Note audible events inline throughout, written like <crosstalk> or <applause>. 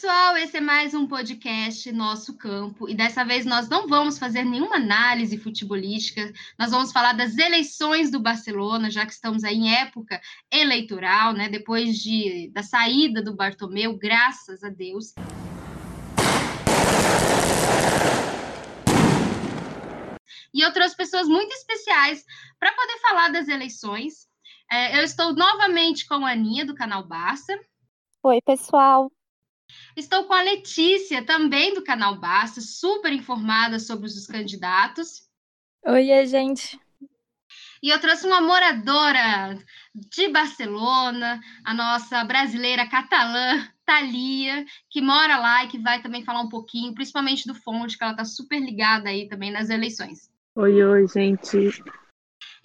pessoal, esse é mais um podcast Nosso Campo e dessa vez nós não vamos fazer nenhuma análise futebolística, nós vamos falar das eleições do Barcelona, já que estamos aí em época eleitoral, né? Depois de, da saída do Bartomeu, graças a Deus. E eu trouxe pessoas muito especiais para poder falar das eleições. É, eu estou novamente com a Aninha, do canal Barça. Oi, pessoal. Estou com a Letícia, também do canal Basta, super informada sobre os candidatos. Oi, gente. E eu trouxe uma moradora de Barcelona, a nossa brasileira catalã, Thalia, que mora lá e que vai também falar um pouquinho, principalmente do Fonte, que ela está super ligada aí também nas eleições. Oi, oi, gente.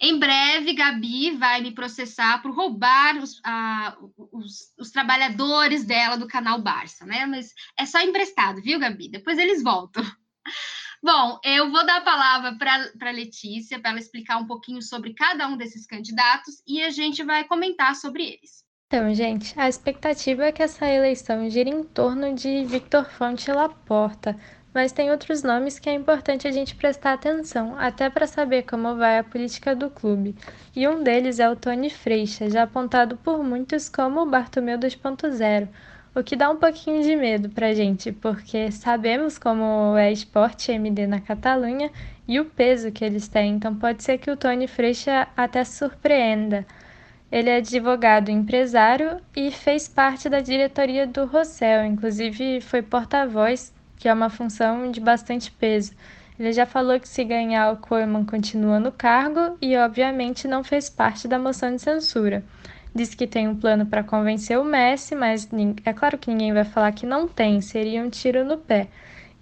Em breve, Gabi vai me processar por roubar os, os, os, trabalhadores dela do canal Barça, né? Mas é só emprestado, viu, Gabi? Depois eles voltam. <laughs> Bom, eu vou dar a palavra para a Letícia, para ela explicar um pouquinho sobre cada um desses candidatos e a gente vai comentar sobre eles. Então, gente, a expectativa é que essa eleição gire em torno de Victor Fonte Laporta, mas tem outros nomes que é importante a gente prestar atenção, até para saber como vai a política do clube. E um deles é o Tony Freixa, já apontado por muitos como o Bartomeu 2.0, o que dá um pouquinho de medo para a gente, porque sabemos como é esporte MD na Catalunha e o peso que eles têm, então pode ser que o Tony Freixa até surpreenda. Ele é advogado empresário e fez parte da diretoria do Rossel, inclusive foi porta-voz que é uma função de bastante peso. Ele já falou que se ganhar o Koeman continua no cargo e, obviamente, não fez parte da moção de censura. Diz que tem um plano para convencer o Messi, mas é claro que ninguém vai falar que não tem, seria um tiro no pé.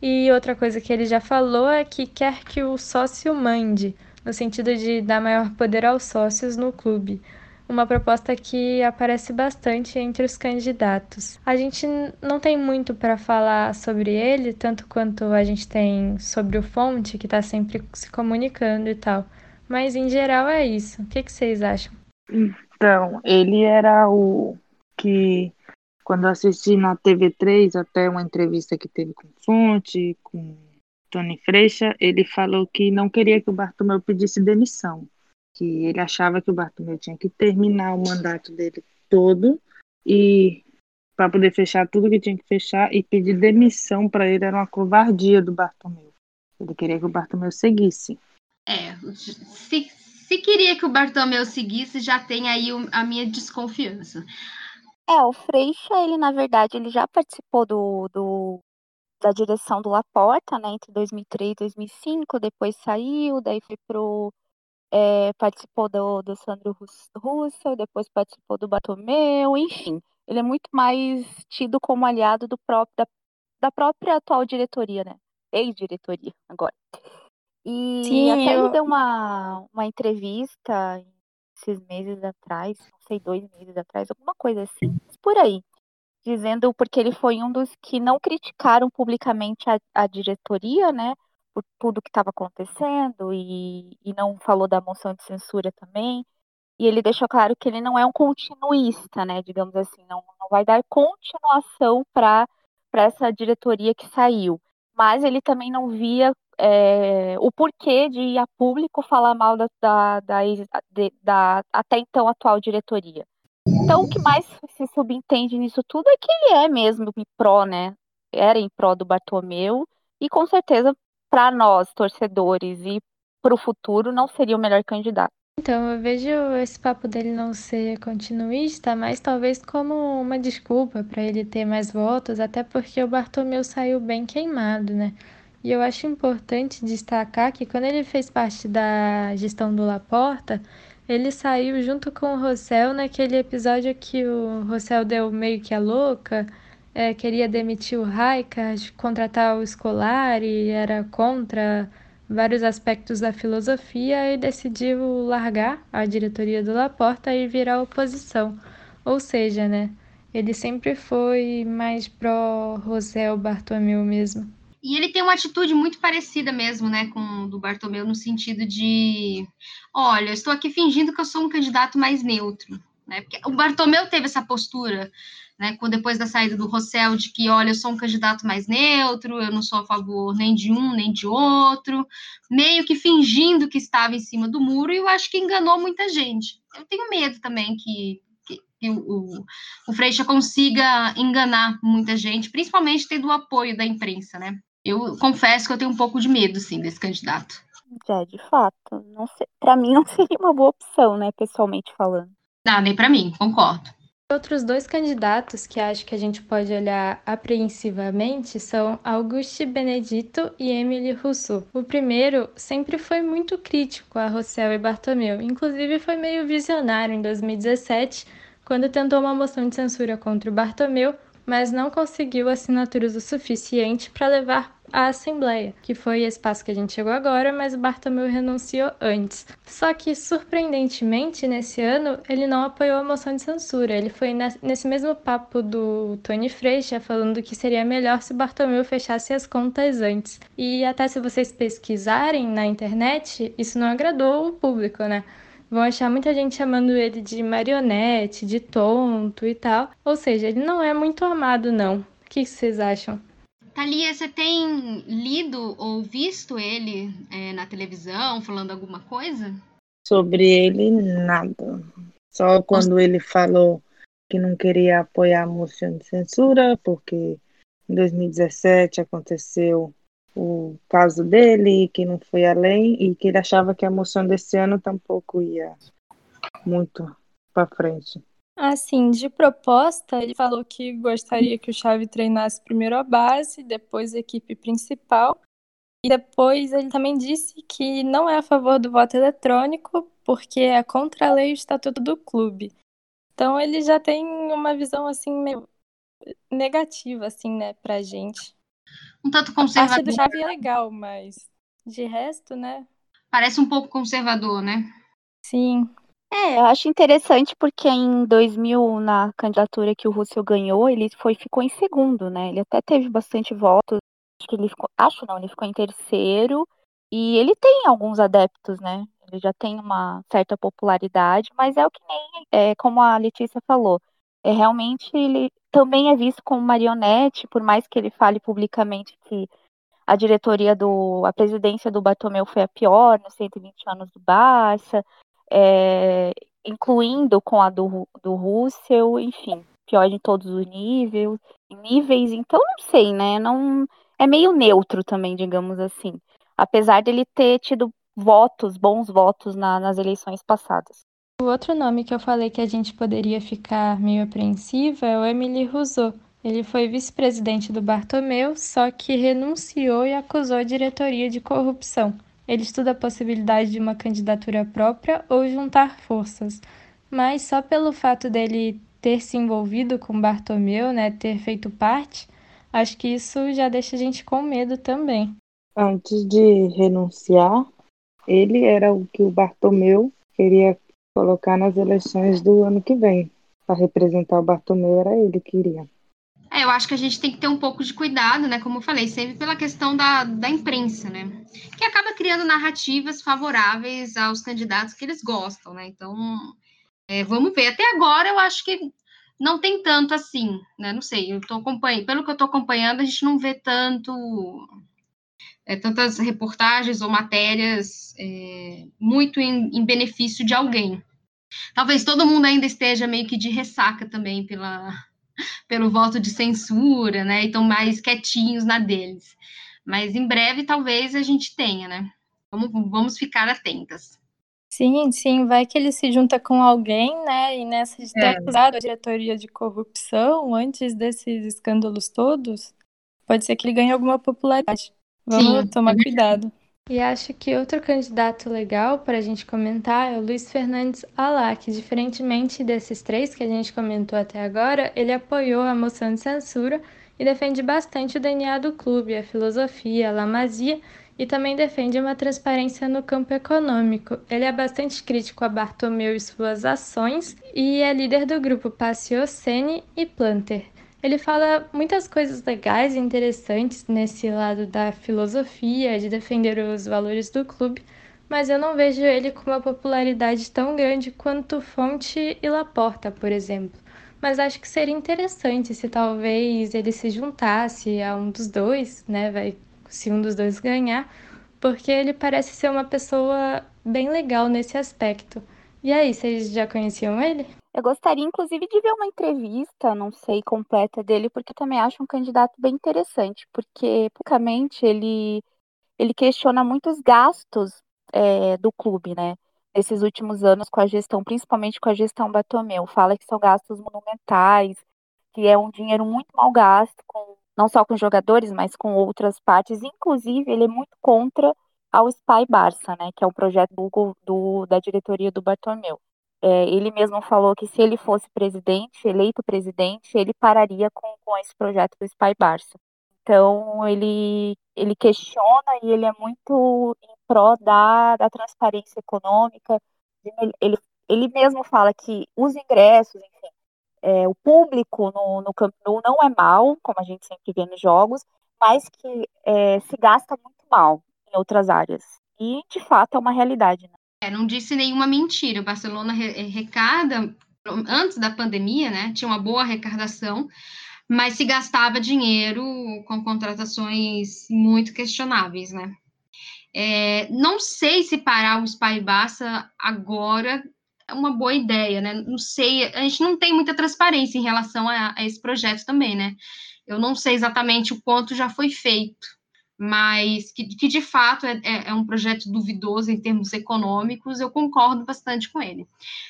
E outra coisa que ele já falou é que quer que o sócio mande, no sentido de dar maior poder aos sócios no clube uma proposta que aparece bastante entre os candidatos. A gente não tem muito para falar sobre ele, tanto quanto a gente tem sobre o Fonte, que está sempre se comunicando e tal. Mas em geral é isso. O que, que vocês acham? Então, ele era o que, quando assisti na TV3, até uma entrevista que teve com Fonte, com Tony Freixa, ele falou que não queria que o Bartomeu pedisse demissão que ele achava que o Bartomeu tinha que terminar o mandato dele todo e para poder fechar tudo que tinha que fechar e pedir demissão para ele era uma covardia do Bartomeu. Ele queria que o Bartomeu seguisse. É, se, se queria que o Bartomeu seguisse, já tem aí a minha desconfiança. É, o Freixa, ele na verdade, ele já participou do, do da direção do Laporta, né, entre 2003 e 2005, depois saiu, daí foi pro é, participou do, do Sandro Russell, depois participou do Batomeu, enfim. Ele é muito mais tido como aliado do próprio, da, da própria atual diretoria, né? Ex-diretoria, agora. E Sim, até eu... ele deu uma, uma entrevista esses meses atrás, não sei, dois meses atrás, alguma coisa assim, por aí, dizendo porque ele foi um dos que não criticaram publicamente a, a diretoria, né? Por tudo que estava acontecendo e, e não falou da moção de censura também. E ele deixou claro que ele não é um continuista, né? Digamos assim, não, não vai dar continuação para essa diretoria que saiu. Mas ele também não via é, o porquê de ir a público falar mal da, da, da, da até então atual diretoria. Então, o que mais se subentende nisso tudo é que ele é mesmo em pró, né? Era em pró do Bartomeu e com certeza para nós, torcedores, e para o futuro, não seria o melhor candidato. Então, eu vejo esse papo dele não ser continuista, mas talvez como uma desculpa para ele ter mais votos, até porque o Bartomeu saiu bem queimado, né? E eu acho importante destacar que quando ele fez parte da gestão do Laporta, ele saiu junto com o Rossel naquele episódio que o Rossel deu meio que a louca é, queria demitir o Raikkonen, contratar o Scolari, era contra vários aspectos da filosofia e decidiu largar a diretoria do Laporta e virar oposição. Ou seja, né, ele sempre foi mais pró Rosel Bartomeu mesmo. E ele tem uma atitude muito parecida mesmo, né, com o do Bartomeu, no sentido de, olha, estou aqui fingindo que eu sou um candidato mais neutro. Né? Porque o Bartomeu teve essa postura, né, depois da saída do Rossell, de que, olha, eu sou um candidato mais neutro, eu não sou a favor nem de um nem de outro, meio que fingindo que estava em cima do muro, e eu acho que enganou muita gente. Eu tenho medo também que, que, que o, o Freixa consiga enganar muita gente, principalmente tendo o apoio da imprensa, né? Eu confesso que eu tenho um pouco de medo, sim, desse candidato. É, de fato. Não para mim não <laughs> seria uma boa opção, né, pessoalmente falando. Não, nem para mim, concordo. Outros dois candidatos que acho que a gente pode olhar apreensivamente são Auguste Benedito e Emily Rousseau. O primeiro sempre foi muito crítico a Rossell e Bartomeu, inclusive foi meio visionário em 2017, quando tentou uma moção de censura contra o Bartomeu, mas não conseguiu assinaturas o suficiente para levar à Assembleia, que foi esse passo que a gente chegou agora, mas o Bartomeu renunciou antes. Só que, surpreendentemente, nesse ano, ele não apoiou a moção de censura. Ele foi nesse mesmo papo do Tony Freixa, falando que seria melhor se o Bartomeu fechasse as contas antes. E até se vocês pesquisarem na internet, isso não agradou o público, né? vão achar muita gente chamando ele de marionete, de tonto e tal. Ou seja, ele não é muito amado, não. O que vocês acham? Thalia, você tem lido ou visto ele é, na televisão falando alguma coisa? Sobre ele, nada. Só quando ele falou que não queria apoiar a moção de censura, porque em 2017 aconteceu o caso dele, que não foi além, e que ele achava que a moção desse ano tampouco ia muito para frente. Assim, de proposta, ele falou que gostaria que o Xavi treinasse primeiro a base, depois a equipe principal. E depois ele também disse que não é a favor do voto eletrônico, porque é contra a lei e o estatuto do clube. Então ele já tem uma visão assim meio negativa assim, né, pra gente. Um tanto conservador. A parte do Xavi é legal, mas de resto, né? Parece um pouco conservador, né? Sim. É, eu acho interessante porque em 2000, na candidatura que o Russell ganhou, ele foi, ficou em segundo, né? Ele até teve bastante votos. Acho que ele ficou, acho não, ele ficou em terceiro. E ele tem alguns adeptos, né? Ele já tem uma certa popularidade, mas é o que nem, é, como a Letícia falou, é realmente ele também é visto como marionete, por mais que ele fale publicamente que a diretoria do, a presidência do Bartomeu foi a pior nos 120 anos do Barça, é, incluindo com a do, do Russell, enfim, pior em todos os níveis, níveis, então não sei, né? Não é meio neutro também, digamos assim. Apesar dele ter tido votos, bons votos na, nas eleições passadas. O outro nome que eu falei que a gente poderia ficar meio apreensiva é o Emily Rousseau. Ele foi vice-presidente do Bartomeu, só que renunciou e acusou a diretoria de corrupção. Ele estuda a possibilidade de uma candidatura própria ou juntar forças, mas só pelo fato dele ter se envolvido com Bartomeu, né, ter feito parte, acho que isso já deixa a gente com medo também. Antes de renunciar, ele era o que o Bartomeu queria colocar nas eleições do ano que vem. Para representar o Bartomeu, era ele que queria. É, eu acho que a gente tem que ter um pouco de cuidado, né? Como eu falei, sempre pela questão da, da imprensa, né? Que acaba criando narrativas favoráveis aos candidatos que eles gostam, né? Então, é, vamos ver. Até agora, eu acho que não tem tanto assim, né? Não sei, eu tô acompanhando, pelo que eu tô acompanhando, a gente não vê tanto é, tantas reportagens ou matérias é, muito em, em, benefício de alguém. Talvez todo mundo ainda esteja meio que de ressaca também pela, pelo voto de censura, né? E estão mais quietinhos na deles. Mas em breve talvez a gente tenha, né? Vamos, vamos ficar atentas. Sim, sim, vai que ele se junta com alguém, né? E nessa de ter é. acusado a diretoria de corrupção antes desses escândalos todos, pode ser que ele ganhe alguma popularidade. Vamos Sim. tomar cuidado. E acho que outro candidato legal para a gente comentar é o Luiz Fernandes Alá, que diferentemente desses três que a gente comentou até agora, ele apoiou a moção de censura e defende bastante o DNA do clube, a filosofia, a lamazia e também defende uma transparência no campo econômico. Ele é bastante crítico a Bartomeu e suas ações e é líder do grupo Paciocene e Planter. Ele fala muitas coisas legais e interessantes nesse lado da filosofia, de defender os valores do clube, mas eu não vejo ele com uma popularidade tão grande quanto Fonte e Laporta, por exemplo. Mas acho que seria interessante se talvez ele se juntasse a um dos dois, né? Vai, se um dos dois ganhar, porque ele parece ser uma pessoa bem legal nesse aspecto. E aí, vocês já conheciam ele? Eu gostaria, inclusive, de ver uma entrevista, não sei, completa dele, porque também acho um candidato bem interessante, porque, publicamente, ele, ele questiona muitos gastos é, do clube, né? Nesses últimos anos com a gestão, principalmente com a gestão Bartomeu. Fala que são gastos monumentais, que é um dinheiro muito mal gasto, com, não só com jogadores, mas com outras partes. Inclusive, ele é muito contra ao Spy Barça, né? Que é o projeto do, do da diretoria do Bartomeu. É, ele mesmo falou que se ele fosse presidente, eleito presidente, ele pararia com, com esse projeto do Spy Barça. Então, ele, ele questiona e ele é muito em pró da, da transparência econômica. Ele, ele mesmo fala que os ingressos, enfim, é, o público no, no não é mal, como a gente sempre vê nos jogos, mas que é, se gasta muito mal em outras áreas. E, de fato, é uma realidade. Né? É, não disse nenhuma mentira. O Barcelona arrecada, antes da pandemia, né, tinha uma boa arrecadação, mas se gastava dinheiro com contratações muito questionáveis, né? É, não sei se parar o Spy Barça agora é uma boa ideia, né? Não sei, a gente não tem muita transparência em relação a, a esse projeto também, né? Eu não sei exatamente o quanto já foi feito, mas que, que de fato é, é, é, um projeto duvidoso em termos econômicos, eu concordo bastante com ele.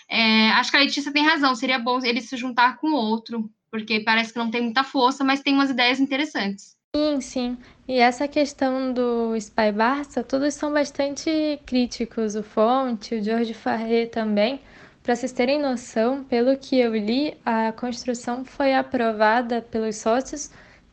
É, acho que a Letícia tem razão, seria bom ele se juntar com outro, porque parece que não tem muita força, mas tem umas ideias interessantes. Sim, sim. E essa questão do Spy Barça, todos são bastante críticos. O Fonte, o George Farré também. Para vocês terem noção, pelo que eu li, a construção foi aprovada pelos sócios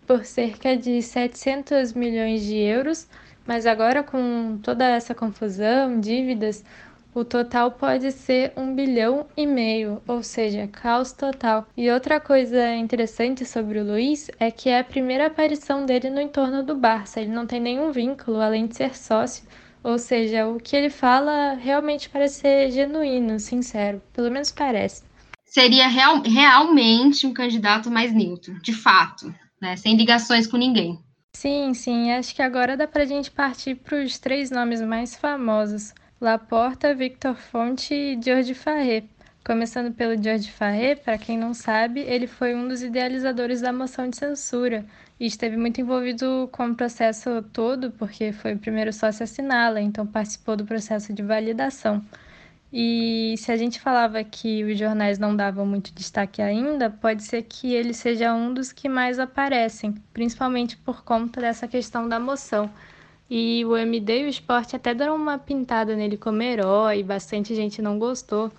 por cerca de 700 milhões de euros, mas agora com toda essa confusão, dívidas, o total pode ser um bilhão e meio, ou seja, caos total. E outra coisa interessante sobre o Luiz é que é a primeira aparição dele no entorno do Barça. Ele não tem nenhum vínculo além de ser sócio. Ou seja, o que ele fala realmente parece ser genuíno, sincero. Pelo menos parece. Seria real, realmente um candidato mais neutro, de fato, né? sem ligações com ninguém. Sim, sim. Acho que agora dá pra gente partir para os três nomes mais famosos. Laporta, Victor Fonte e George Farré. Começando pelo George Farré, para quem não sabe, ele foi um dos idealizadores da moção de censura e esteve muito envolvido com o processo todo, porque foi o primeiro sócio a assiná-la, então participou do processo de validação. E se a gente falava que os jornais não davam muito destaque ainda, pode ser que ele seja um dos que mais aparecem, principalmente por conta dessa questão da moção. E o MD e o esporte até deram uma pintada nele como herói, bastante gente não gostou.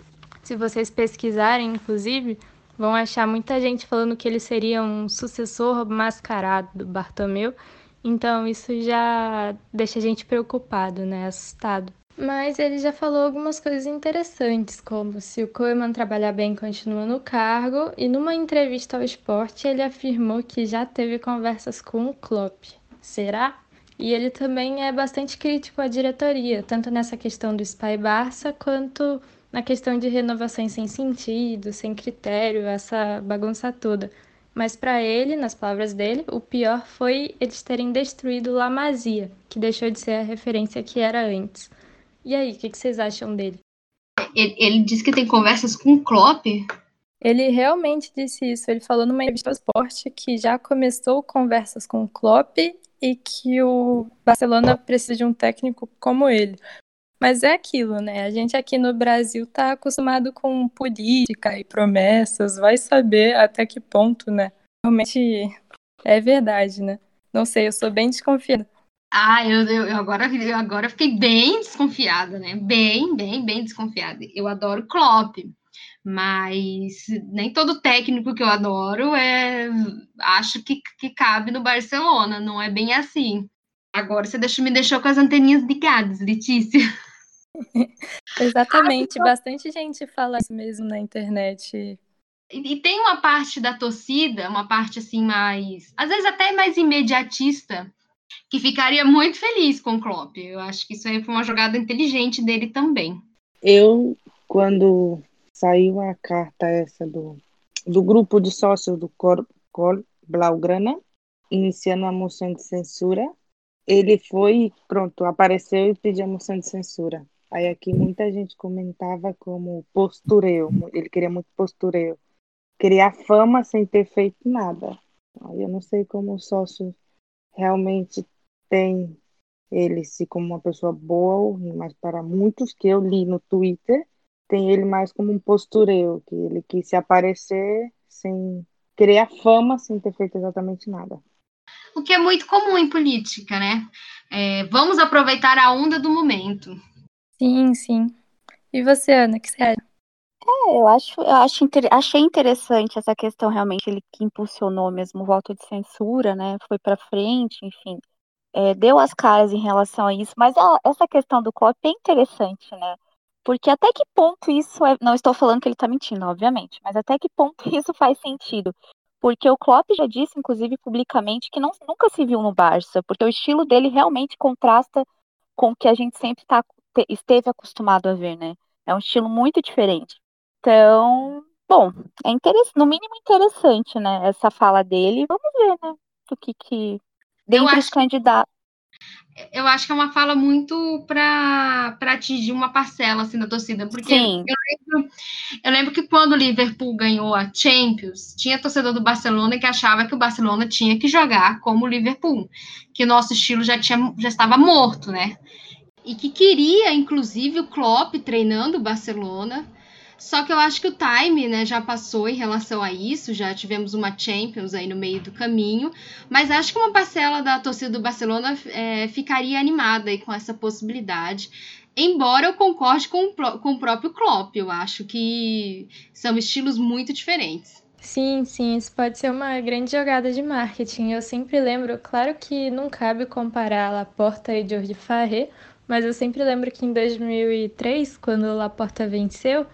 Se vocês pesquisarem, inclusive, vão achar muita gente falando que ele seria um sucessor mascarado do Bartomeu. Então isso já deixa a gente preocupado, né? Assustado. Mas ele já falou algumas coisas interessantes, como se o Koeman trabalhar bem continua no cargo, e numa entrevista ao esporte ele afirmou que já teve conversas com o Klopp. Será? E ele também é bastante crítico à diretoria, tanto nessa questão do Spy Barça, quanto na questão de renovações sem sentido, sem critério, essa bagunça toda. Mas para ele, nas palavras dele, o pior foi eles terem destruído La Masia, que deixou de ser a referência que era antes. E aí, o que, que, vocês acham dele? Ele, ele disse que tem conversas com o Klopp? Ele realmente disse isso. Ele falou numa entrevista ao esporte que já começou conversas com o Klopp e que o Barcelona precisa de um técnico como ele. Mas é aquilo, né? A gente aqui no Brasil tá acostumado com política e promessas, vai saber até que ponto, né? Realmente é verdade, né? Não sei, eu sou bem desconfiada. Ah, eu, eu, agora, eu agora fiquei bem desconfiada, né? Bem, bem, bem desconfiada. Eu adoro Klopp, mas nem todo técnico que eu adoro é acho que, que cabe no Barcelona, não é bem assim. Agora você deixou, me deixou com as anteninhas ligadas, Letícia. <laughs> Exatamente, bastante gente fala isso mesmo na internet. E, e, tem uma parte da torcida, uma parte assim mais, às vezes até mais imediatista, que ficaria muito feliz com o Klopp. Eu acho que isso aí foi uma jogada inteligente dele também. Eu, quando saiu a carta essa do, do grupo de sócios do Cor, Cor Blaugrana, iniciando a moção de censura, ele foi, pronto, apareceu e pediu a moção de censura. Aí aqui muita gente comentava como postureio, ele queria muito postureio, criar fama sem ter feito nada. Aí eu não sei como o sócio realmente tem ele se como uma pessoa boa, mas para muitos que eu li no Twitter, tem ele mais como um postureio, que ele quis se aparecer sem criar fama sem ter feito exatamente nada. O que é muito comum em política, né? É, vamos aproveitar a onda do momento. Sim, sim. E você, Ana, o que você acha? É, eu acho, eu acho achei interessante essa questão realmente, ele que impulsionou mesmo o voto de censura, né? Foi para frente, enfim é, deu as caras em relação a isso, mas a, essa questão do Klopp é interessante, né? Porque até que ponto isso é. Não estou falando que ele está mentindo, obviamente, mas até que ponto <laughs> isso faz sentido? Porque o Klopp já disse, inclusive, publicamente, que não, nunca se viu no Barça, porque o estilo dele realmente contrasta com o que a gente sempre tá, esteve acostumado a ver, né? É um estilo muito diferente. Então, bom, é no mínimo interessante, né? Essa fala dele. Vamos ver, né? O que, que dentre os candidatos. Eu acho que é uma fala muito para atingir uma parcela assim, da torcida, porque Sim. Eu, lembro, eu lembro que quando o Liverpool ganhou a Champions, tinha torcedor do Barcelona que achava que o Barcelona tinha que jogar como o Liverpool, que o nosso estilo já, tinha, já estava morto, né? E que queria, inclusive, o Klopp treinando o Barcelona só que eu acho que o time né, já passou em relação a isso, já tivemos uma Champions aí no meio do caminho, mas acho que uma parcela da torcida do Barcelona é, ficaria animada aí com essa possibilidade. Embora eu concorde com com o próprio Klopp, eu acho que são estilos muito diferentes. Sim, sim, isso pode ser uma grande jogada de marketing. Eu sempre lembro, claro que não cabe comparar Laporta e Jordi Farré, mas eu sempre lembro que em 2003, quando Laporta venceu,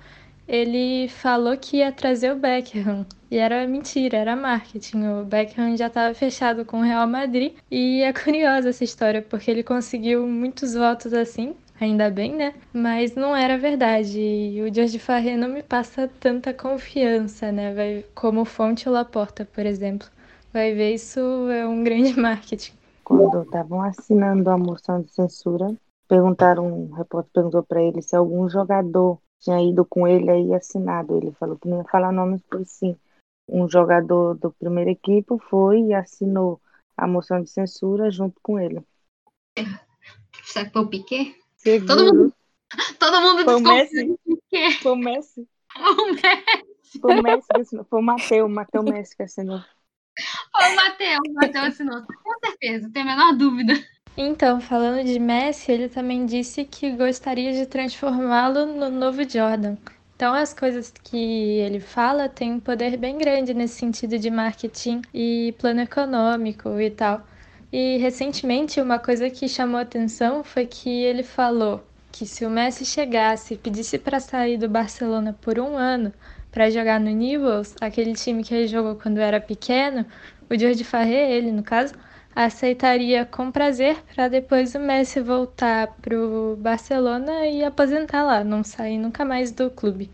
ele falou que ia trazer o Beckham. E era mentira, era marketing. O Beckham já estava fechado com o Real Madrid. E é curiosa essa história, porque ele conseguiu muitos votos assim, ainda bem, né? Mas não era verdade. E o Jorge Farré não me passa tanta confiança, né? Vai, como Fonte Laporta, por exemplo. Vai ver, isso é um grande <laughs> marketing. Quando estavam assinando a moção de censura, perguntaram, um repórter perguntou para ele se algum jogador tinha ido com ele aí assinado. Ele falou que não ia falar nomes, pois sim. Um jogador do primeiro equipe foi e assinou a moção de censura junto com ele. Será que foi o Piquet? Seguro. Todo mundo, <laughs> todo mundo Foi Messi? do Piquet. Foi o Messi. Foi o Messi. Foi o Mateu, Messi que assinou. Foi o Matheus. O assinou. Com certeza, tenho a menor dúvida. Então, falando de Messi, ele também disse que gostaria de transformá-lo no novo Jordan. Então, as coisas que ele fala têm um poder bem grande nesse sentido de marketing e plano econômico e tal. E recentemente, uma coisa que chamou atenção foi que ele falou que se o Messi chegasse e pedisse para sair do Barcelona por um ano para jogar no Newell's, aquele time que ele jogou quando era pequeno, o Jordi Farré, ele no caso, aceitaria com prazer para depois o Messi voltar pro Barcelona e aposentar lá, não sair nunca mais do clube.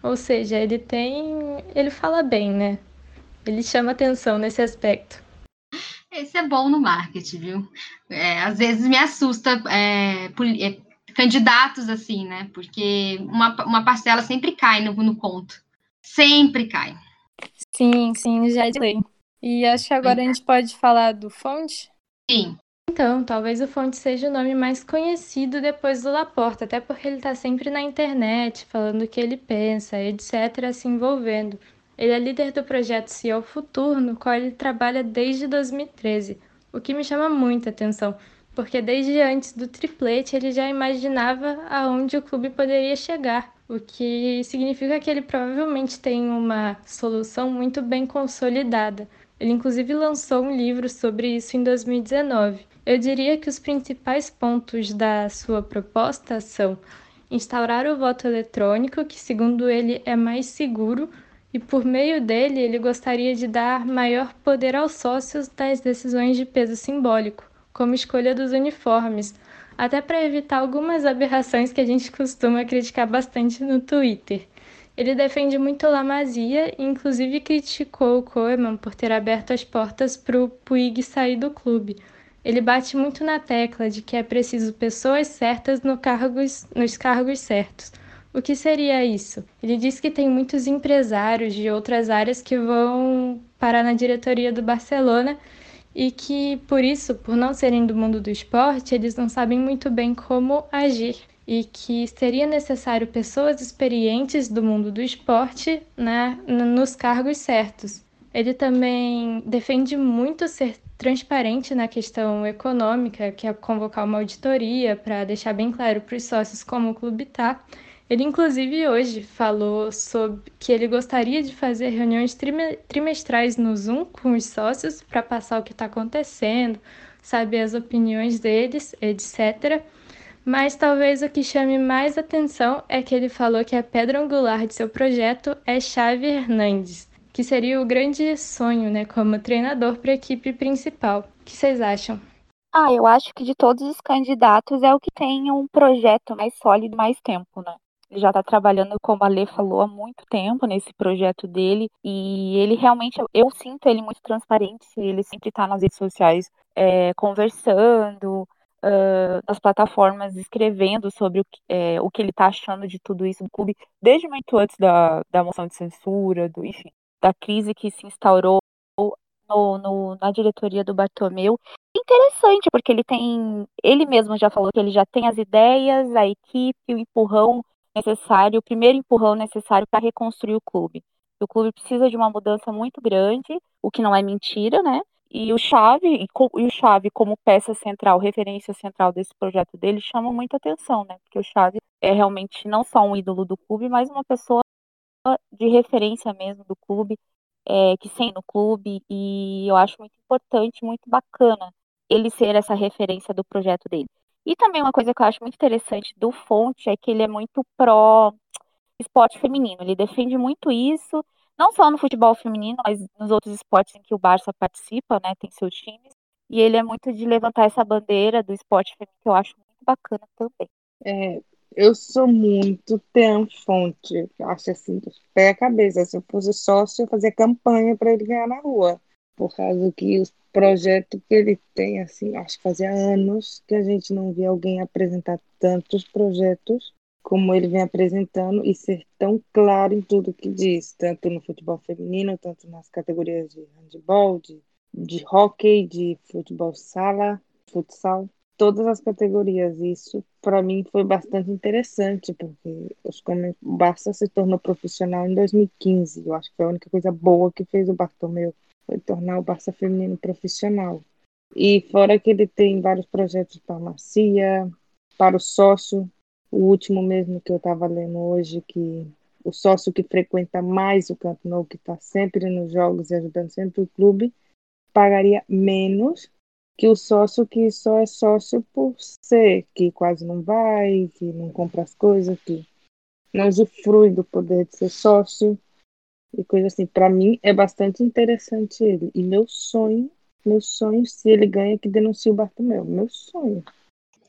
Ou seja, ele tem, ele fala bem, né? Ele chama atenção nesse aspecto. Esse é bom no marketing, viu? É, às vezes me assusta é, é, candidatos assim, né? Porque uma, uma parcela sempre cai no, no conto. Sempre cai. Sim, sim, já é de lei. E acho que agora a gente pode falar do Fonte? Sim. Então, talvez o Fonte seja o nome mais conhecido depois do Laporta, até porque ele está sempre na internet, falando o que ele pensa, etc., se envolvendo. Ele é líder do projeto CEO Futuro, no qual ele trabalha desde 2013, o que me chama muita atenção, porque desde antes do triplete ele já imaginava aonde o clube poderia chegar, o que significa que ele provavelmente tem uma solução muito bem consolidada. Ele inclusive lançou um livro sobre isso em 2019. Eu diria que os principais pontos da sua proposta são instaurar o voto eletrônico, que segundo ele é mais seguro, e por meio dele ele gostaria de dar maior poder aos sócios das decisões de peso simbólico, como escolha dos uniformes, até para evitar algumas aberrações que a gente costuma criticar bastante no Twitter. Ele defende muito Lamazia e inclusive criticou o Koeman por ter aberto as portas para o Puig sair do clube. Ele bate muito na tecla de que é preciso pessoas certas no cargos, nos cargos certos. O que seria isso? Ele diz que tem muitos empresários de outras áreas que vão parar na diretoria do Barcelona e que, por isso, por não serem do mundo do esporte, eles não sabem muito bem como agir e que seria necessário pessoas experientes do mundo do esporte né, nos cargos certos. Ele também defende muito ser transparente na questão econômica, que é convocar uma auditoria para deixar bem claro para os sócios como o clube está. Ele, inclusive, hoje falou sobre que ele gostaria de fazer reuniões trimestrais no Zoom com os sócios para passar o que está acontecendo, saber as opiniões deles, etc. Mas talvez o que chame mais atenção é que ele falou que a pedra angular de seu projeto é Xavi Hernandes, que seria o grande sonho, né, como treinador para a equipe principal. O que vocês acham? Ah, eu acho que de todos os candidatos é o que tem um projeto mais sólido mais tempo, né? Ele já está trabalhando, como a Lê falou, há muito tempo nesse projeto dele. E ele realmente, eu sinto ele muito transparente. Ele sempre está nas redes sociais é, conversando, nas plataformas escrevendo sobre o que, é, o que ele está achando de tudo isso do clube, desde muito antes da, da moção de censura, do, enfim, da crise que se instaurou no, no, na diretoria do Bartomeu. Interessante, porque ele tem. Ele mesmo já falou que ele já tem as ideias, a equipe, o empurrão necessário, o primeiro empurrão necessário para reconstruir o clube. O clube precisa de uma mudança muito grande, o que não é mentira, né? E o Chave, e, o Chave como peça central, referência central desse projeto dele, chama muita atenção, né? Porque o Chave é realmente não só um ídolo do clube, mas uma pessoa de referência mesmo do clube, é, que tem no clube, e eu acho muito importante, muito bacana ele ser essa referência do projeto dele. E também uma coisa que eu acho muito interessante do Fonte é que ele é muito pró esporte feminino, ele defende muito isso, não só no futebol feminino, mas nos outros esportes em que o Barça participa, né, tem seus times, e ele é muito de levantar essa bandeira do esporte feminino, que eu acho muito bacana também. É, eu sou muito Fonte, acho assim, pé a cabeça, se eu fosse sócio, eu fazia campanha para ele ganhar na rua, por causa que os projetos que ele tem, assim, acho que fazia anos que a gente não via alguém apresentar tantos projetos como ele vem apresentando e ser tão claro em tudo que diz, tanto no futebol feminino, tanto nas categorias de handball, de, de hockey, de futebol sala, futsal, todas as categorias. Isso, para mim, foi bastante interessante, porque os, o Barça se tornou profissional em 2015. Eu acho que foi a única coisa boa que fez o Bartomeu, foi tornar o Barça feminino profissional. E fora que ele tem vários projetos de farmácia, para o sócio, o último mesmo que eu estava lendo hoje, que o sócio que frequenta mais o Camp Nou, que está sempre nos jogos e ajudando sempre o clube, pagaria menos que o sócio que só é sócio por ser, que quase não vai, que não compra as coisas, que não usufrui do poder de ser sócio e coisa assim. Para mim é bastante interessante ele. E meu sonho, meu sonho, se ele ganha, é que denuncie o Bartomeu. Meu sonho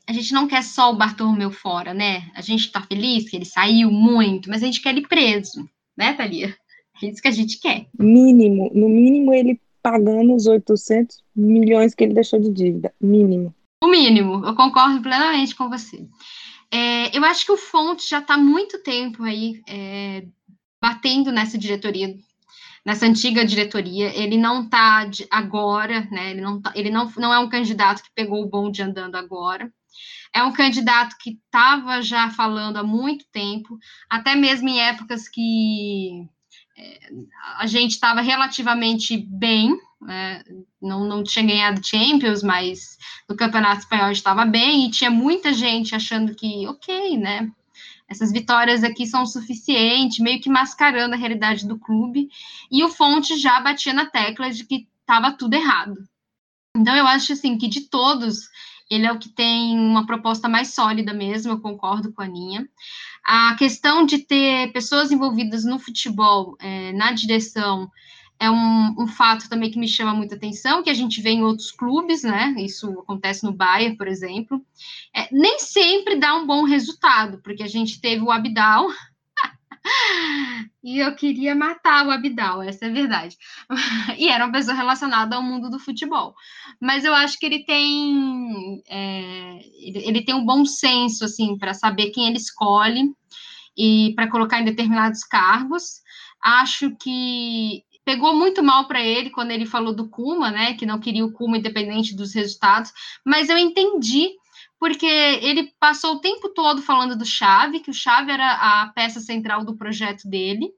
a gente não quer só o Bartolomeu fora, né? A gente tá feliz que ele saiu muito, mas a gente quer ele preso, né, Thalia? É isso que a gente quer. Mínimo, no mínimo ele pagando os 800 milhões que ele deixou de dívida, mínimo. O mínimo, eu concordo plenamente com você. É, eu acho que o Fonte já está muito tempo aí é, batendo nessa diretoria, nessa antiga diretoria. Ele não está agora, né? Ele, não, tá, ele não, não é um candidato que pegou o bonde andando agora. É um candidato que estava já falando há muito tempo, até mesmo em épocas que é, a gente estava relativamente bem, é, não, não tinha ganhado Champions, mas no Campeonato Espanhol estava bem, e tinha muita gente achando que, ok, né? Essas vitórias aqui são suficientes, meio que mascarando a realidade do clube, e o Fonte já batia na tecla de que estava tudo errado. Então, eu acho assim que de todos, ele é o que tem uma proposta mais sólida mesmo, eu concordo com a Aninha. A questão de ter pessoas envolvidas no futebol, é, na direção, é um, um, fato também que me chama muita atenção, que a gente vê em outros clubes, né? Isso acontece no Bayern, por exemplo. É, nem sempre dá um bom resultado, porque a gente teve o Abidal, e eu queria matar o Abidal, essa é a verdade. <laughs> e era uma pessoa relacionada ao mundo do futebol. Mas eu acho que ele tem é, ele, tem um bom senso assim para saber quem ele escolhe e para colocar em determinados cargos. Acho que pegou muito mal para ele quando ele falou do Kuma, né? Que não queria o Kuma independente dos resultados, mas eu entendi porque ele passou o tempo todo falando do Chave, que o Chave era a peça central do projeto dele,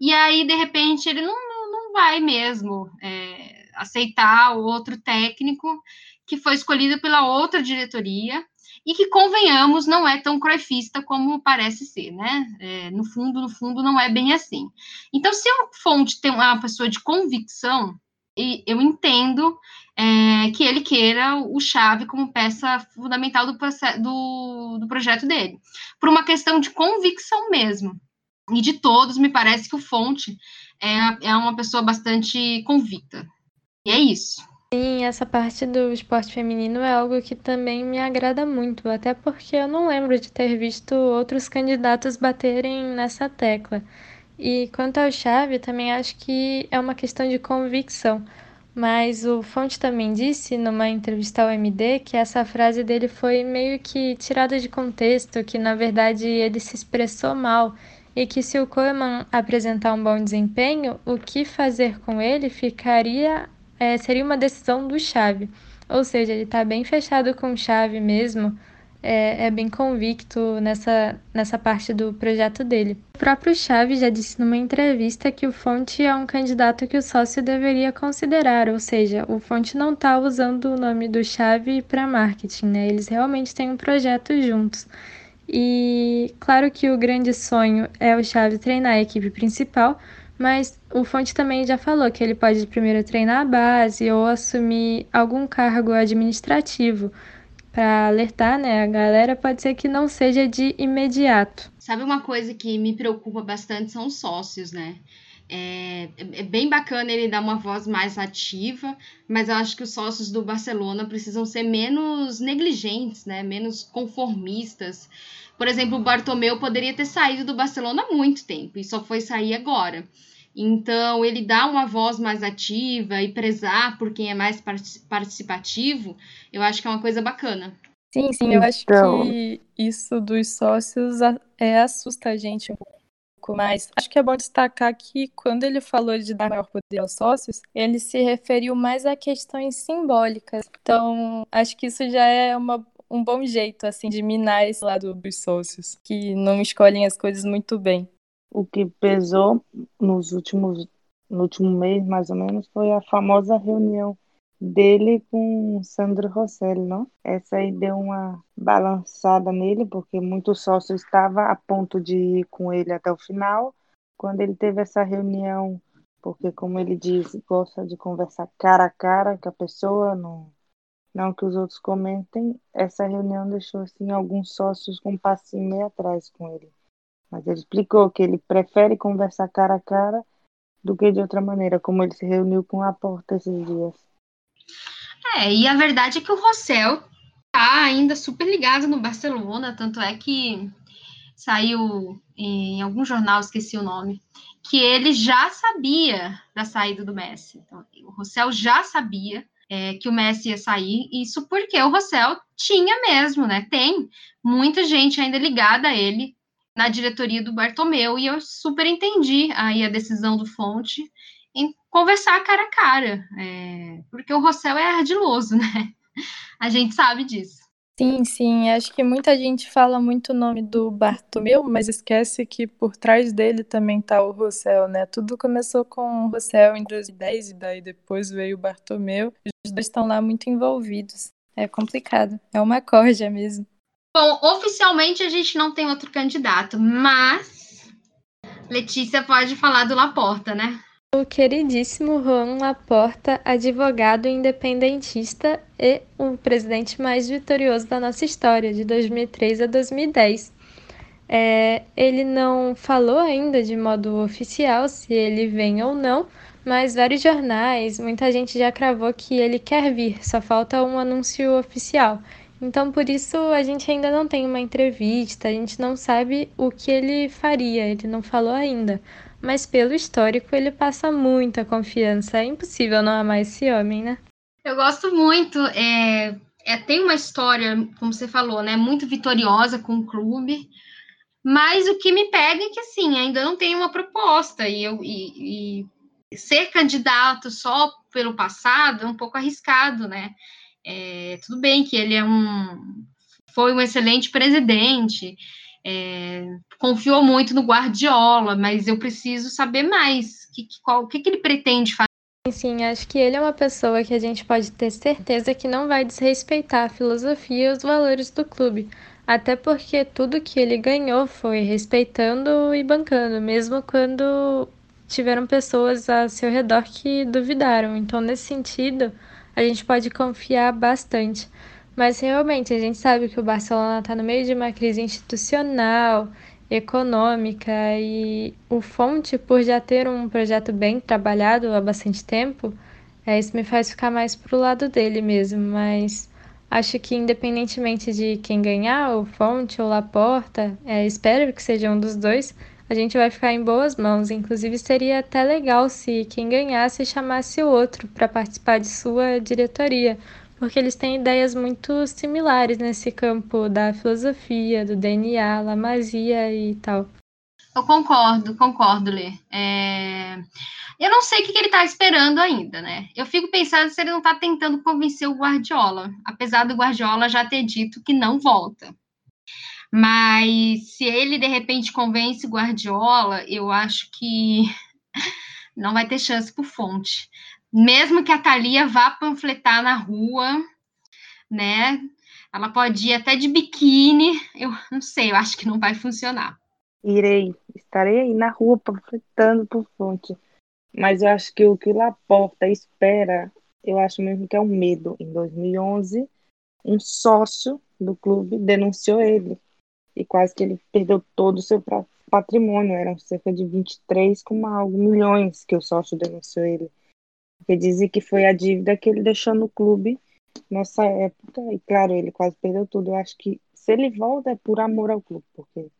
e aí, de repente, ele não, não vai mesmo é, aceitar o outro técnico que foi escolhido pela outra diretoria, e que, convenhamos, não é tão croifista como parece ser, né? É, no fundo, no fundo, não é bem assim. Então, se o Fonte tem uma pessoa de convicção, e eu entendo é, que ele queira o Chave como peça fundamental do, do, do projeto dele, por uma questão de convicção mesmo. E de todos, me parece que o Fonte é, é uma pessoa bastante convicta. E é isso. Sim, essa parte do esporte feminino é algo que também me agrada muito, até porque eu não lembro de ter visto outros candidatos baterem nessa tecla. E quanto ao Chave, também acho que é uma questão de convicção. Mas o Fonte também disse numa entrevista ao MD que essa frase dele foi meio que tirada de contexto, que na verdade ele se expressou mal e que se o Koeman apresentar um bom desempenho, o que fazer com ele ficaria é, seria uma decisão do Chave. Ou seja, ele está bem fechado com o Chave mesmo é, é, bem convicto nessa, nessa parte do projeto dele. O próprio Chaves já disse numa entrevista que o Fonte é um candidato que o sócio deveria considerar, ou seja, o Fonte não está usando o nome do Chave para marketing, né? Eles realmente têm um projeto juntos. E claro que o grande sonho é o Chave treinar a equipe principal, mas o Fonte também já falou que ele pode primeiro treinar a base ou assumir algum cargo administrativo para alertar, né, a galera, pode ser que não seja de imediato. Sabe uma coisa que me preocupa bastante são os sócios, né? É, é, bem bacana ele dar uma voz mais ativa, mas eu acho que os sócios do Barcelona precisam ser menos negligentes, né? Menos conformistas. Por exemplo, o Bartomeu poderia ter saído do Barcelona há muito tempo e só foi sair agora. Então, ele dá uma voz mais ativa e prezar por quem é mais participativo, eu acho que é uma coisa bacana. Sim, sim, eu acho então... que isso dos sócios é, assusta a gente um pouco mais. Acho que é bom destacar que quando ele falou de dar maior poder aos sócios, ele se referiu mais a questões simbólicas. Então, acho que isso já é uma, um bom jeito assim de minar esse lado dos sócios, que não escolhem as coisas muito bem. O que pesou nos últimos, no último mês, mais ou menos, foi a famosa reunião dele com Sandro Rosselli, não? Essa aí deu uma balançada nele, porque muito sócio estava a ponto de ir com ele até o final. Quando ele teve essa reunião, porque como ele diz, gosta de conversar cara a cara com a pessoa, não, não que os outros comentem, essa reunião deixou assim alguns sócios com um passinho meio atrás com ele. Mas ele explicou que ele prefere conversar cara a cara do que de outra maneira, como ele se reuniu com a Porta esses dias. É, e a verdade é que o Rossell tá ainda super ligado no Barcelona, tanto é que saiu em algum jornal, esqueci o nome, que ele já sabia da saída do Messi. Então, o Rossell já sabia é, que o Messi ia sair, isso porque o Rossell tinha mesmo, né? Tem muita gente ainda ligada a ele na diretoria do Bartomeu, e eu super entendi aí a decisão do Fonte em conversar cara a cara, é, porque o Rossell é ardiloso, <laughs> né? A gente sabe disso. Sim, sim, acho que muita gente fala muito o nome do Bartomeu, mas esquece que por trás dele também tá o Rossell, né? Tudo começou com o Rossell em 2010 e daí depois veio o Bartomeu. Os dois estão lá muito envolvidos. É complicado, é uma corja mesmo. Bom, oficialmente a gente não tem outro candidato, mas Letícia pode falar do Laporta, né? O queridíssimo Juan Laporta, advogado independentista e o presidente mais vitorioso da nossa história, de 2003 a 2010. É, ele não falou ainda de modo oficial se ele vem ou não, mas vários jornais, muita gente já cravou que ele quer vir, só falta um anúncio oficial. Então, por isso, a gente ainda não tem uma entrevista, a gente não sabe o que ele faria, ele não falou ainda. Mas pelo histórico, ele passa muita confiança. É impossível não amar esse homem, né? Eu gosto muito. É, é, tem uma história, como você falou, né? Muito vitoriosa com o clube. Mas o que me pega é que, assim, ainda não tem uma proposta. E, eu, e, e ser candidato só pelo passado é um pouco arriscado, né? É, tudo bem que ele é um foi um excelente presidente, é, confiou muito no Guardiola, mas eu preciso saber mais. Que, qual, o que, que ele pretende fazer? Sim, acho que ele é uma pessoa que a gente pode ter certeza que não vai desrespeitar a filosofia e os valores do clube. Até porque tudo que ele ganhou foi respeitando e bancando, mesmo quando tiveram pessoas a seu redor que duvidaram. Então, nesse sentido, a gente pode confiar bastante. Mas realmente a gente sabe que o Barcelona está no meio de uma crise institucional, econômica e o Fonte, por já ter um projeto bem trabalhado há bastante tempo, é, isso me faz ficar mais pro lado dele mesmo. Mas acho que independentemente de quem ganhar, o Fonte ou Laporta, é, espero que seja um dos dois, a gente vai ficar em boas mãos. Inclusive, seria até legal se quem ganhasse chamasse o outro para participar de sua diretoria, porque eles têm ideias muito similares nesse campo da filosofia, do DNA, Lamazia e tal. Eu concordo, concordo, Lê. É... Eu não sei o que ele está esperando ainda, né? Eu fico pensando se ele não está tentando convencer o Guardiola, apesar do Guardiola já ter dito que não volta. Mas se ele de repente convence Guardiola, eu acho que <laughs> não vai ter chance por fonte. Mesmo que a Thalia vá panfletar na rua, né? Ela pode ir até de biquíni, eu não sei, eu acho que não vai funcionar. Irei, estarei aí na rua panfletando por fonte. Mas eu acho que o que o Laporta espera, eu acho mesmo que é um medo. Em 2011, um sócio do clube denunciou ele e quase que ele perdeu todo o seu patrimônio, eram cerca de 23 com algo milhões que o sócio denunciou ele. Porque dizem que foi a dívida que ele deixou no clube nessa época, e claro, ele quase perdeu tudo. Eu acho que se ele volta é por amor ao clube, porque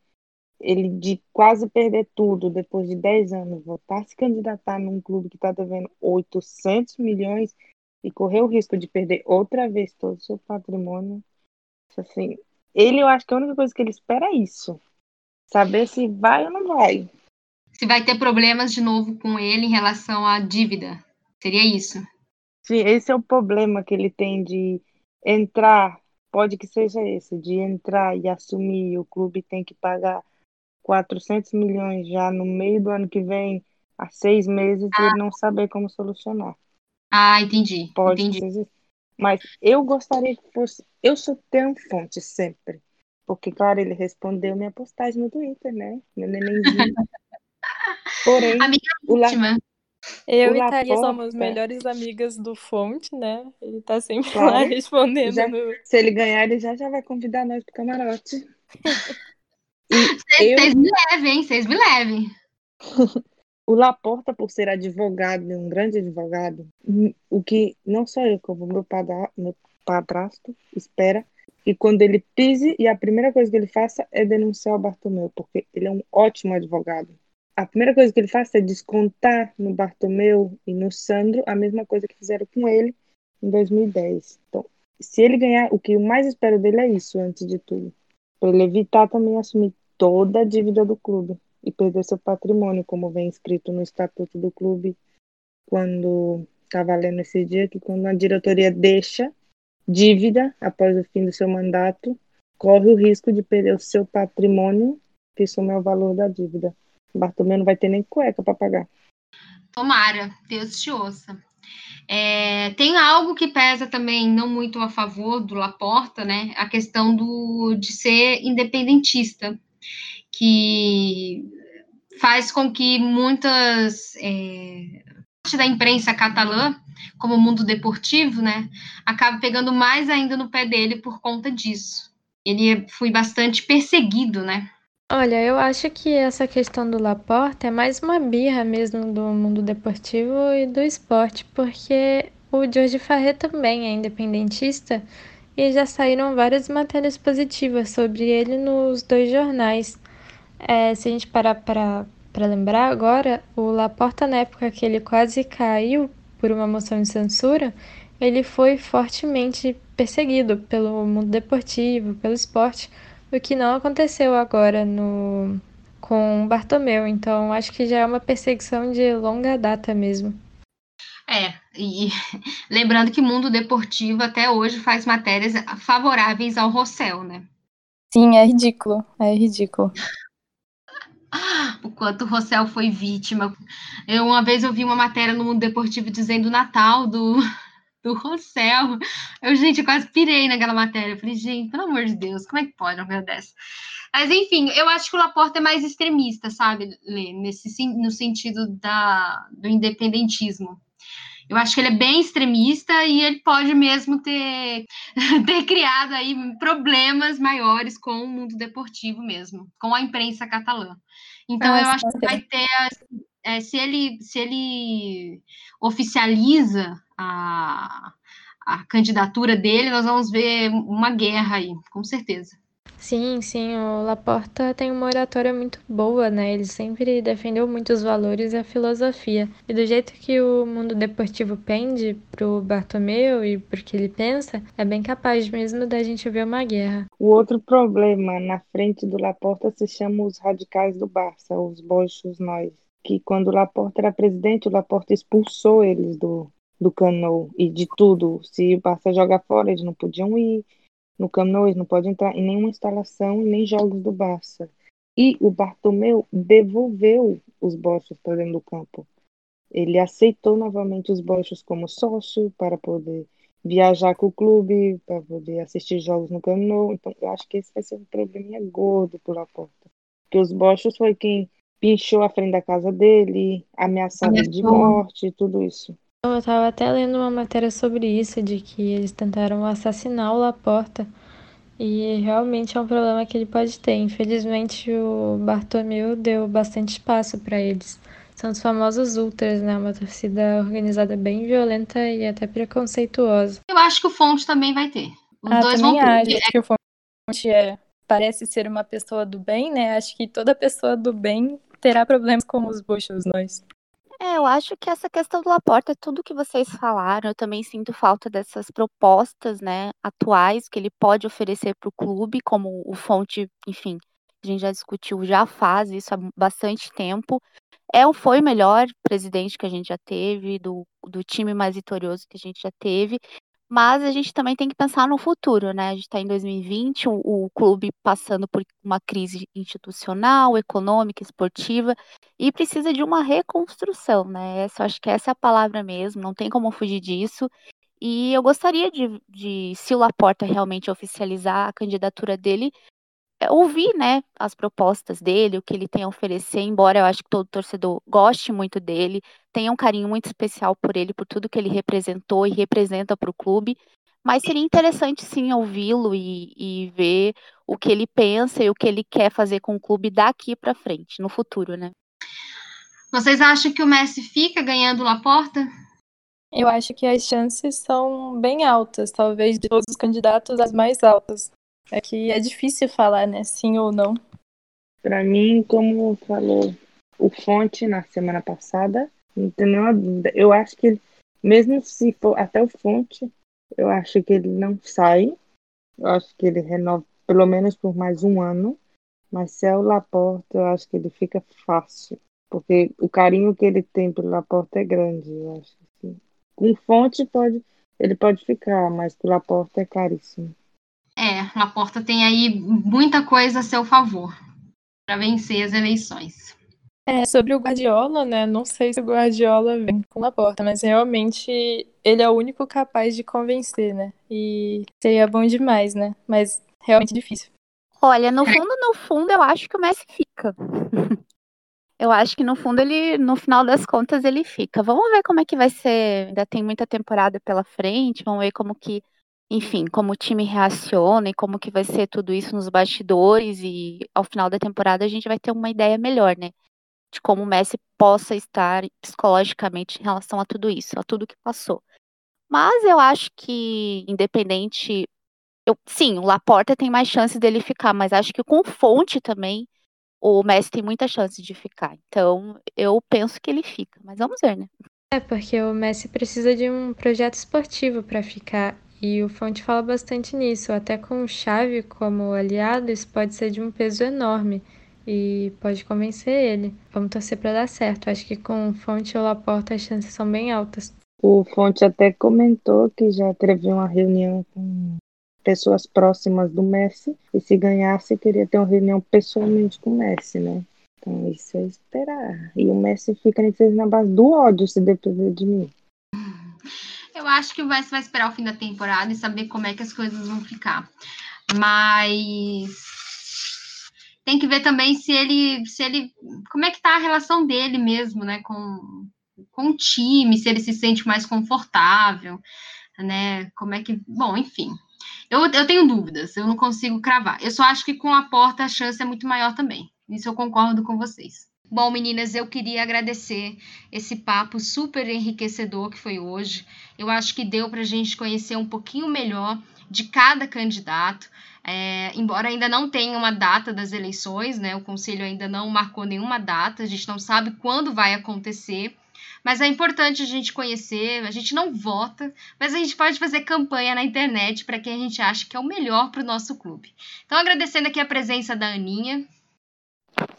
ele de quase perder tudo depois de 10 anos, voltar a se candidatar num clube que está devendo 800 milhões e correr o risco de perder outra vez todo o seu patrimônio, assim, ele, eu acho que a única coisa que ele espera é isso. Saber se vai ou não vai. Se vai ter problemas de novo com ele em relação à dívida. Seria isso. Sim, esse é o problema que ele tem de entrar, pode que seja esse, de entrar e assumir, o clube tem que pagar 400 milhões já no meio do ano que vem, há seis meses, ah. e ele não saber como solucionar. Ah, entendi. Pode entendi. Ser, mas eu gostaria que fosse. Eu sou tão fonte sempre. Porque, claro, ele respondeu minha postagem no Twitter, né? Meu nenenzinho. <laughs> Porém, Amiga o última. Eu o e Thalia somos melhores amigas do Fonte, né? Ele tá sempre claro, lá <laughs> respondendo. Já, no... Se ele ganhar, ele já, já vai convidar nós pro camarote. <laughs> Vocês eu... me levem, hein? Vocês me levem. O Laporta, por ser advogado, um grande advogado, o que não só eu, como meu, padra, meu padrasto espera, que quando ele pise e a primeira coisa que ele faça é denunciar o Bartomeu, porque ele é um ótimo advogado. A primeira coisa que ele faz é descontar no Bartomeu e no Sandro a mesma coisa que fizeram com ele em 2010. Então, se ele ganhar, o que eu mais espero dele é isso, antes de tudo. Para ele evitar também assumir toda a dívida do clube e perder seu patrimônio, como vem escrito no estatuto do clube, quando estava lendo esse dia, que quando a diretoria deixa dívida após o fim do seu mandato, corre o risco de perder o seu patrimônio, que soma o valor da dívida. Bartolomeu não vai ter nem cueca para pagar. Tomara, Deus te ouça. É, tem algo que pesa também não muito a favor do Laporta, né? A questão do, de ser independentista que faz com que muitas é, parte da imprensa catalã, como o mundo deportivo, né, acabe pegando mais ainda no pé dele por conta disso. Ele foi bastante perseguido, né? Olha, eu acho que essa questão do Laporta é mais uma birra mesmo do mundo deportivo e do esporte, porque o Jorge Farré também é independentista e já saíram várias matérias positivas sobre ele nos dois jornais. É, se a gente parar para lembrar agora, o Laporta, na época que ele quase caiu por uma moção de censura, ele foi fortemente perseguido pelo mundo deportivo, pelo esporte o que não aconteceu agora no com Bartomeu. Então, acho que já é uma perseguição de longa data mesmo. É, e <laughs> lembrando que o mundo deportivo até hoje faz matérias favoráveis ao Rossel, né? Sim, é ridículo, é ridículo. O quanto o Rossel foi vítima. Eu uma vez eu vi uma matéria no mundo deportivo dizendo o Natal do <laughs> do Rossel. Eu, gente, quase pirei naquela matéria. Eu falei, gente, pelo amor de Deus, como é que pode uma coisa dessa? Mas, enfim, eu acho que o Laporta é mais extremista, sabe, Lê? Nesse, no sentido da, do independentismo. Eu acho que ele é bem extremista e ele pode mesmo ter, <laughs> ter criado aí problemas maiores com o mundo deportivo mesmo, com a imprensa catalã. Então, ah, eu acho que vai ter é, se, ele, se ele oficializa a, a candidatura dele, nós vamos ver uma guerra aí, com certeza. Sim, sim, o Laporta tem uma oratória muito boa, né? Ele sempre defendeu muitos valores e a filosofia. E do jeito que o mundo deportivo pende pro Bartomeu e pro que ele pensa, é bem capaz mesmo da gente ver uma guerra. O outro problema na frente do Laporta se chama os radicais do Barça, os bochos nós que quando o Laporta era presidente, o Laporta expulsou eles do, do Cano e de tudo. Se o Barça jogar fora, eles não podiam ir no Cano, eles não podem entrar em nenhuma instalação, nem jogos do Barça. E o Bartomeu devolveu os bochos para dentro do campo. Ele aceitou novamente os bochos como sócio para poder viajar com o clube, para poder assistir jogos no Cano. Então, eu acho que esse vai ser um probleminha gordo para o Laporta. Porque os bochos foi quem pinchou a frente da casa dele, ameaçado de morte, tudo isso. Eu estava até lendo uma matéria sobre isso, de que eles tentaram assassinar o Laporta. E realmente é um problema que ele pode ter. Infelizmente, o Bartomeu deu bastante espaço para eles. São os famosos ultras, né? Uma torcida organizada bem violenta e até preconceituosa. Eu acho que o Fonte também vai ter. Os ah, dois vão ter. Acho que o Fonte é, parece ser uma pessoa do bem, né? Acho que toda pessoa do bem terá problemas com os buchos, nós. É, eu acho que essa questão do Laporta, tudo que vocês falaram, eu também sinto falta dessas propostas, né, atuais que ele pode oferecer para o clube, como o Fonte, enfim, a gente já discutiu, já faz isso há bastante tempo. É, foi o melhor presidente que a gente já teve, do, do time mais vitorioso que a gente já teve. Mas a gente também tem que pensar no futuro, né? A gente está em 2020, o, o, clube passando por uma crise institucional, econômica, esportiva, e precisa de uma reconstrução, né? Essa, acho que essa é a palavra mesmo, não tem como fugir disso. E eu gostaria de, de se o Laporta realmente oficializar a candidatura dele, ouvir, né, as propostas dele, o que ele tem a oferecer, embora eu acho que todo torcedor goste muito dele, tenha um carinho muito especial por ele, por tudo que ele representou e representa para o clube, mas seria interessante sim ouvi-lo e, e, ver o que ele pensa e o que ele quer fazer com o clube daqui para frente, no futuro, né? Vocês acham que o Messi fica ganhando La Porta? Eu acho que as chances são bem altas, talvez de todos os candidatos as mais altas. É que é difícil falar, né? Sim ou não. Para mim, como falou o Fonte na semana passada, não tem nenhuma dúvida. Eu acho que, mesmo se for até o Fonte, eu acho que ele não sai. Eu acho que ele renova pelo menos por mais um ano. Mas se é o Laporta, eu acho que ele fica fácil. Porque o carinho que ele tem pelo Laporta é grande, eu acho. Assim. Com Fonte pode, ele pode ficar, mas pelo Laporta é caríssimo. É, Laporta tem aí muita coisa a seu favor para vencer as eleições. É, sobre o Guardiola, né? Não sei se o Guardiola vem com Laporta, mas realmente ele é o único capaz de convencer, né? E seria bom demais, né? Mas realmente difícil. Olha, no fundo, no fundo, eu acho que o Messi fica. <laughs> eu acho que no fundo ele, no final das contas, ele fica. Vamos ver como é que vai ser. Ainda tem muita temporada pela frente, vamos ver como que enfim, como o time reaciona e como que vai ser tudo isso nos bastidores e ao final da temporada a gente vai ter uma ideia melhor, né? De como o Messi possa estar psicologicamente em relação a tudo isso, a tudo que passou. Mas eu acho que, independente. Eu, sim, o Laporta tem mais chances dele ficar, mas acho que com Fonte também o Messi tem muita chance de ficar. Então, eu penso que ele fica, mas vamos ver, né? É, porque o Messi precisa de um projeto esportivo para ficar. E o Fonte fala bastante nisso. Até com o Xavi como aliado, isso pode ser de um peso enorme e pode convencer ele. Vamos torcer para dar certo. Acho que com Fonte ou Laporta as chances são bem altas. O Fonte até comentou que já teve uma reunião com pessoas próximas do Messi e se ganhasse queria ter uma reunião pessoalmente com o Messi, né? Então isso é esperar. E o Messi fica na base do ódio se depender de mim. Eu acho que o Messi vai esperar o fim da temporada e saber como é que as coisas vão ficar. Mas tem que ver também se ele, se ele, como é que tá a relação dele mesmo, né, com, com o time, se ele se sente mais confortável, né, como é que, bom, enfim. Eu, eu tenho dúvidas, eu não consigo cravar. Eu só acho que com a porta a chance é muito maior também. Isso eu concordo com vocês. Bom, meninas, eu queria agradecer esse papo super enriquecedor que foi hoje. Eu acho que deu para a gente conhecer um pouquinho melhor de cada candidato. É, embora ainda não tenha uma data das eleições, né? O conselho ainda não marcou nenhuma data, a gente não sabe quando vai acontecer. Mas é importante a gente conhecer, a gente não vota, mas a gente pode fazer campanha na internet para quem a gente acha que é o melhor para o nosso clube. Então, agradecendo aqui a presença da Aninha.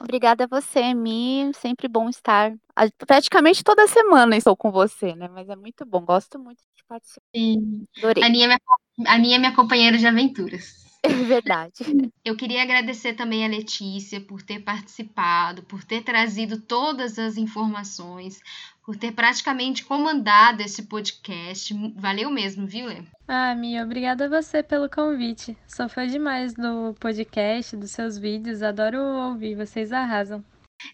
Obrigada a você, Mi. Sempre bom estar. Praticamente toda semana estou com você, né? Mas é muito bom. Gosto muito de participar. Sim. Adorei. A Aninha, é minha, a Aninha é minha companheira de aventuras. <laughs> É verdade. <laughs> Eu queria agradecer também a Letícia por ter participado, por ter trazido todas as informações, por ter praticamente comandado esse podcast. Valeu mesmo, viu, Lê? Ah, Mia, obrigada a você pelo convite. Sou fã demais do podcast, dos seus vídeos, adoro ouvir, vocês arrasam.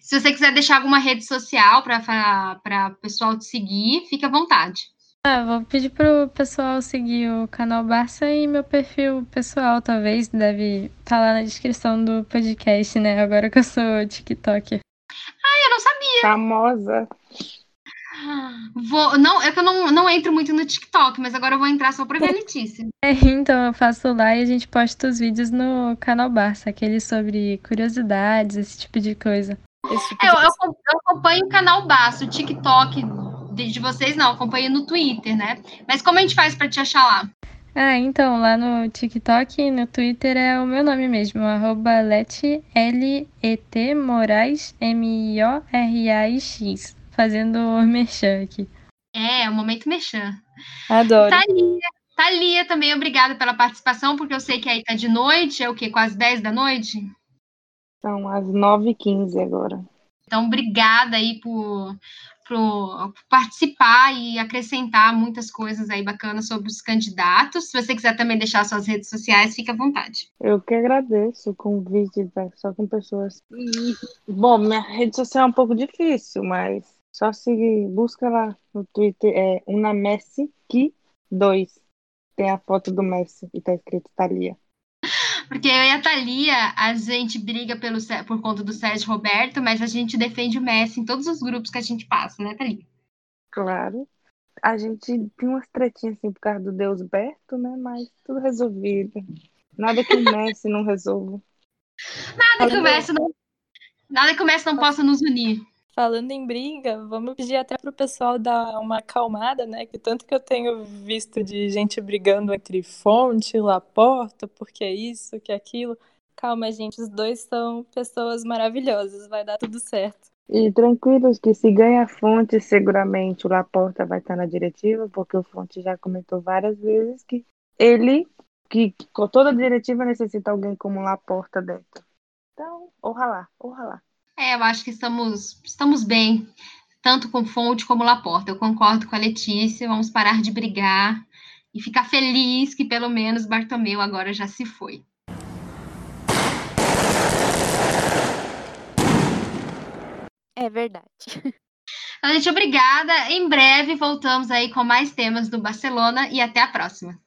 Se você quiser deixar alguma rede social para o pessoal te seguir, fique à vontade. Ah, vou pedir pro pessoal seguir o canal Barça e meu perfil pessoal, talvez, deve estar tá lá na descrição do podcast, né? Agora que eu sou TikToker. Ah, eu não sabia. Famosa. Vou, não, é que eu não, não entro muito no TikTok, mas agora eu vou entrar só pra ver a Letícia. É, então eu faço lá e a gente posta os vídeos no canal Barça, aqueles sobre curiosidades, esse tipo de coisa. Tipo é, eu, eu, eu, acompanho o canal Barça, o TikTok de, de vocês não, acompanho no Twitter, né? Mas como a gente faz pra te achar lá? Ah, então, lá no TikTok e no Twitter é o meu nome mesmo, arroba Let, L-E-T, Moraes, M-I-O-R-A-I-X fazendo merchan aqui. É, o momento merchan. Adoro. Thalia, Thalia também, obrigada pela participação, porque eu sei que aí tá de noite, é o quê? Quase 10 da noite? São as 9h15 agora. Então, obrigada aí por, por participar e acrescentar muitas coisas aí bacanas sobre os candidatos. Se você quiser também deixar suas redes sociais, fique à vontade. Eu que agradeço o convite, tá? só com pessoas. Bom, minha rede social é um pouco difícil, mas só seguir, busca lá no Twitter, é uma Messi que 2. Tem a foto do Messi e tá escrito Thalia. Porque eu e a Thalia, a gente briga pelo, por conta do Sérgio Roberto, mas a gente defende o Messi em todos os grupos que a gente passa, né, Thalia? Claro. A gente tem umas tretinhas assim por causa do Deus Berto, né? Mas tudo resolvido. Nada que o Messi não resolva. Nada que o Messi não. Nada que o Messi não possa nos unir. Falando em briga, vamos pedir até pro pessoal dar uma acalmada, né? Que tanto que eu tenho visto de gente brigando entre Fonte Laporta, porque é isso, que é aquilo. Calma, gente, os dois são pessoas maravilhosas, vai dar tudo certo. E tranquilos que se ganha Fonte, seguramente o Laporta vai estar na diretiva, porque o Fonte já comentou várias vezes que ele, que com toda a diretiva necessita alguém como Laporta dentro. Então, orra lá. É, eu acho que estamos, estamos bem, tanto com Fonte como Laporta. Eu concordo com a Letícia, vamos parar de brigar e ficar feliz que pelo menos Bartomeu agora já se foi. É verdade. Então, gente, obrigada. Em breve voltamos aí com mais temas do Barcelona e até a próxima.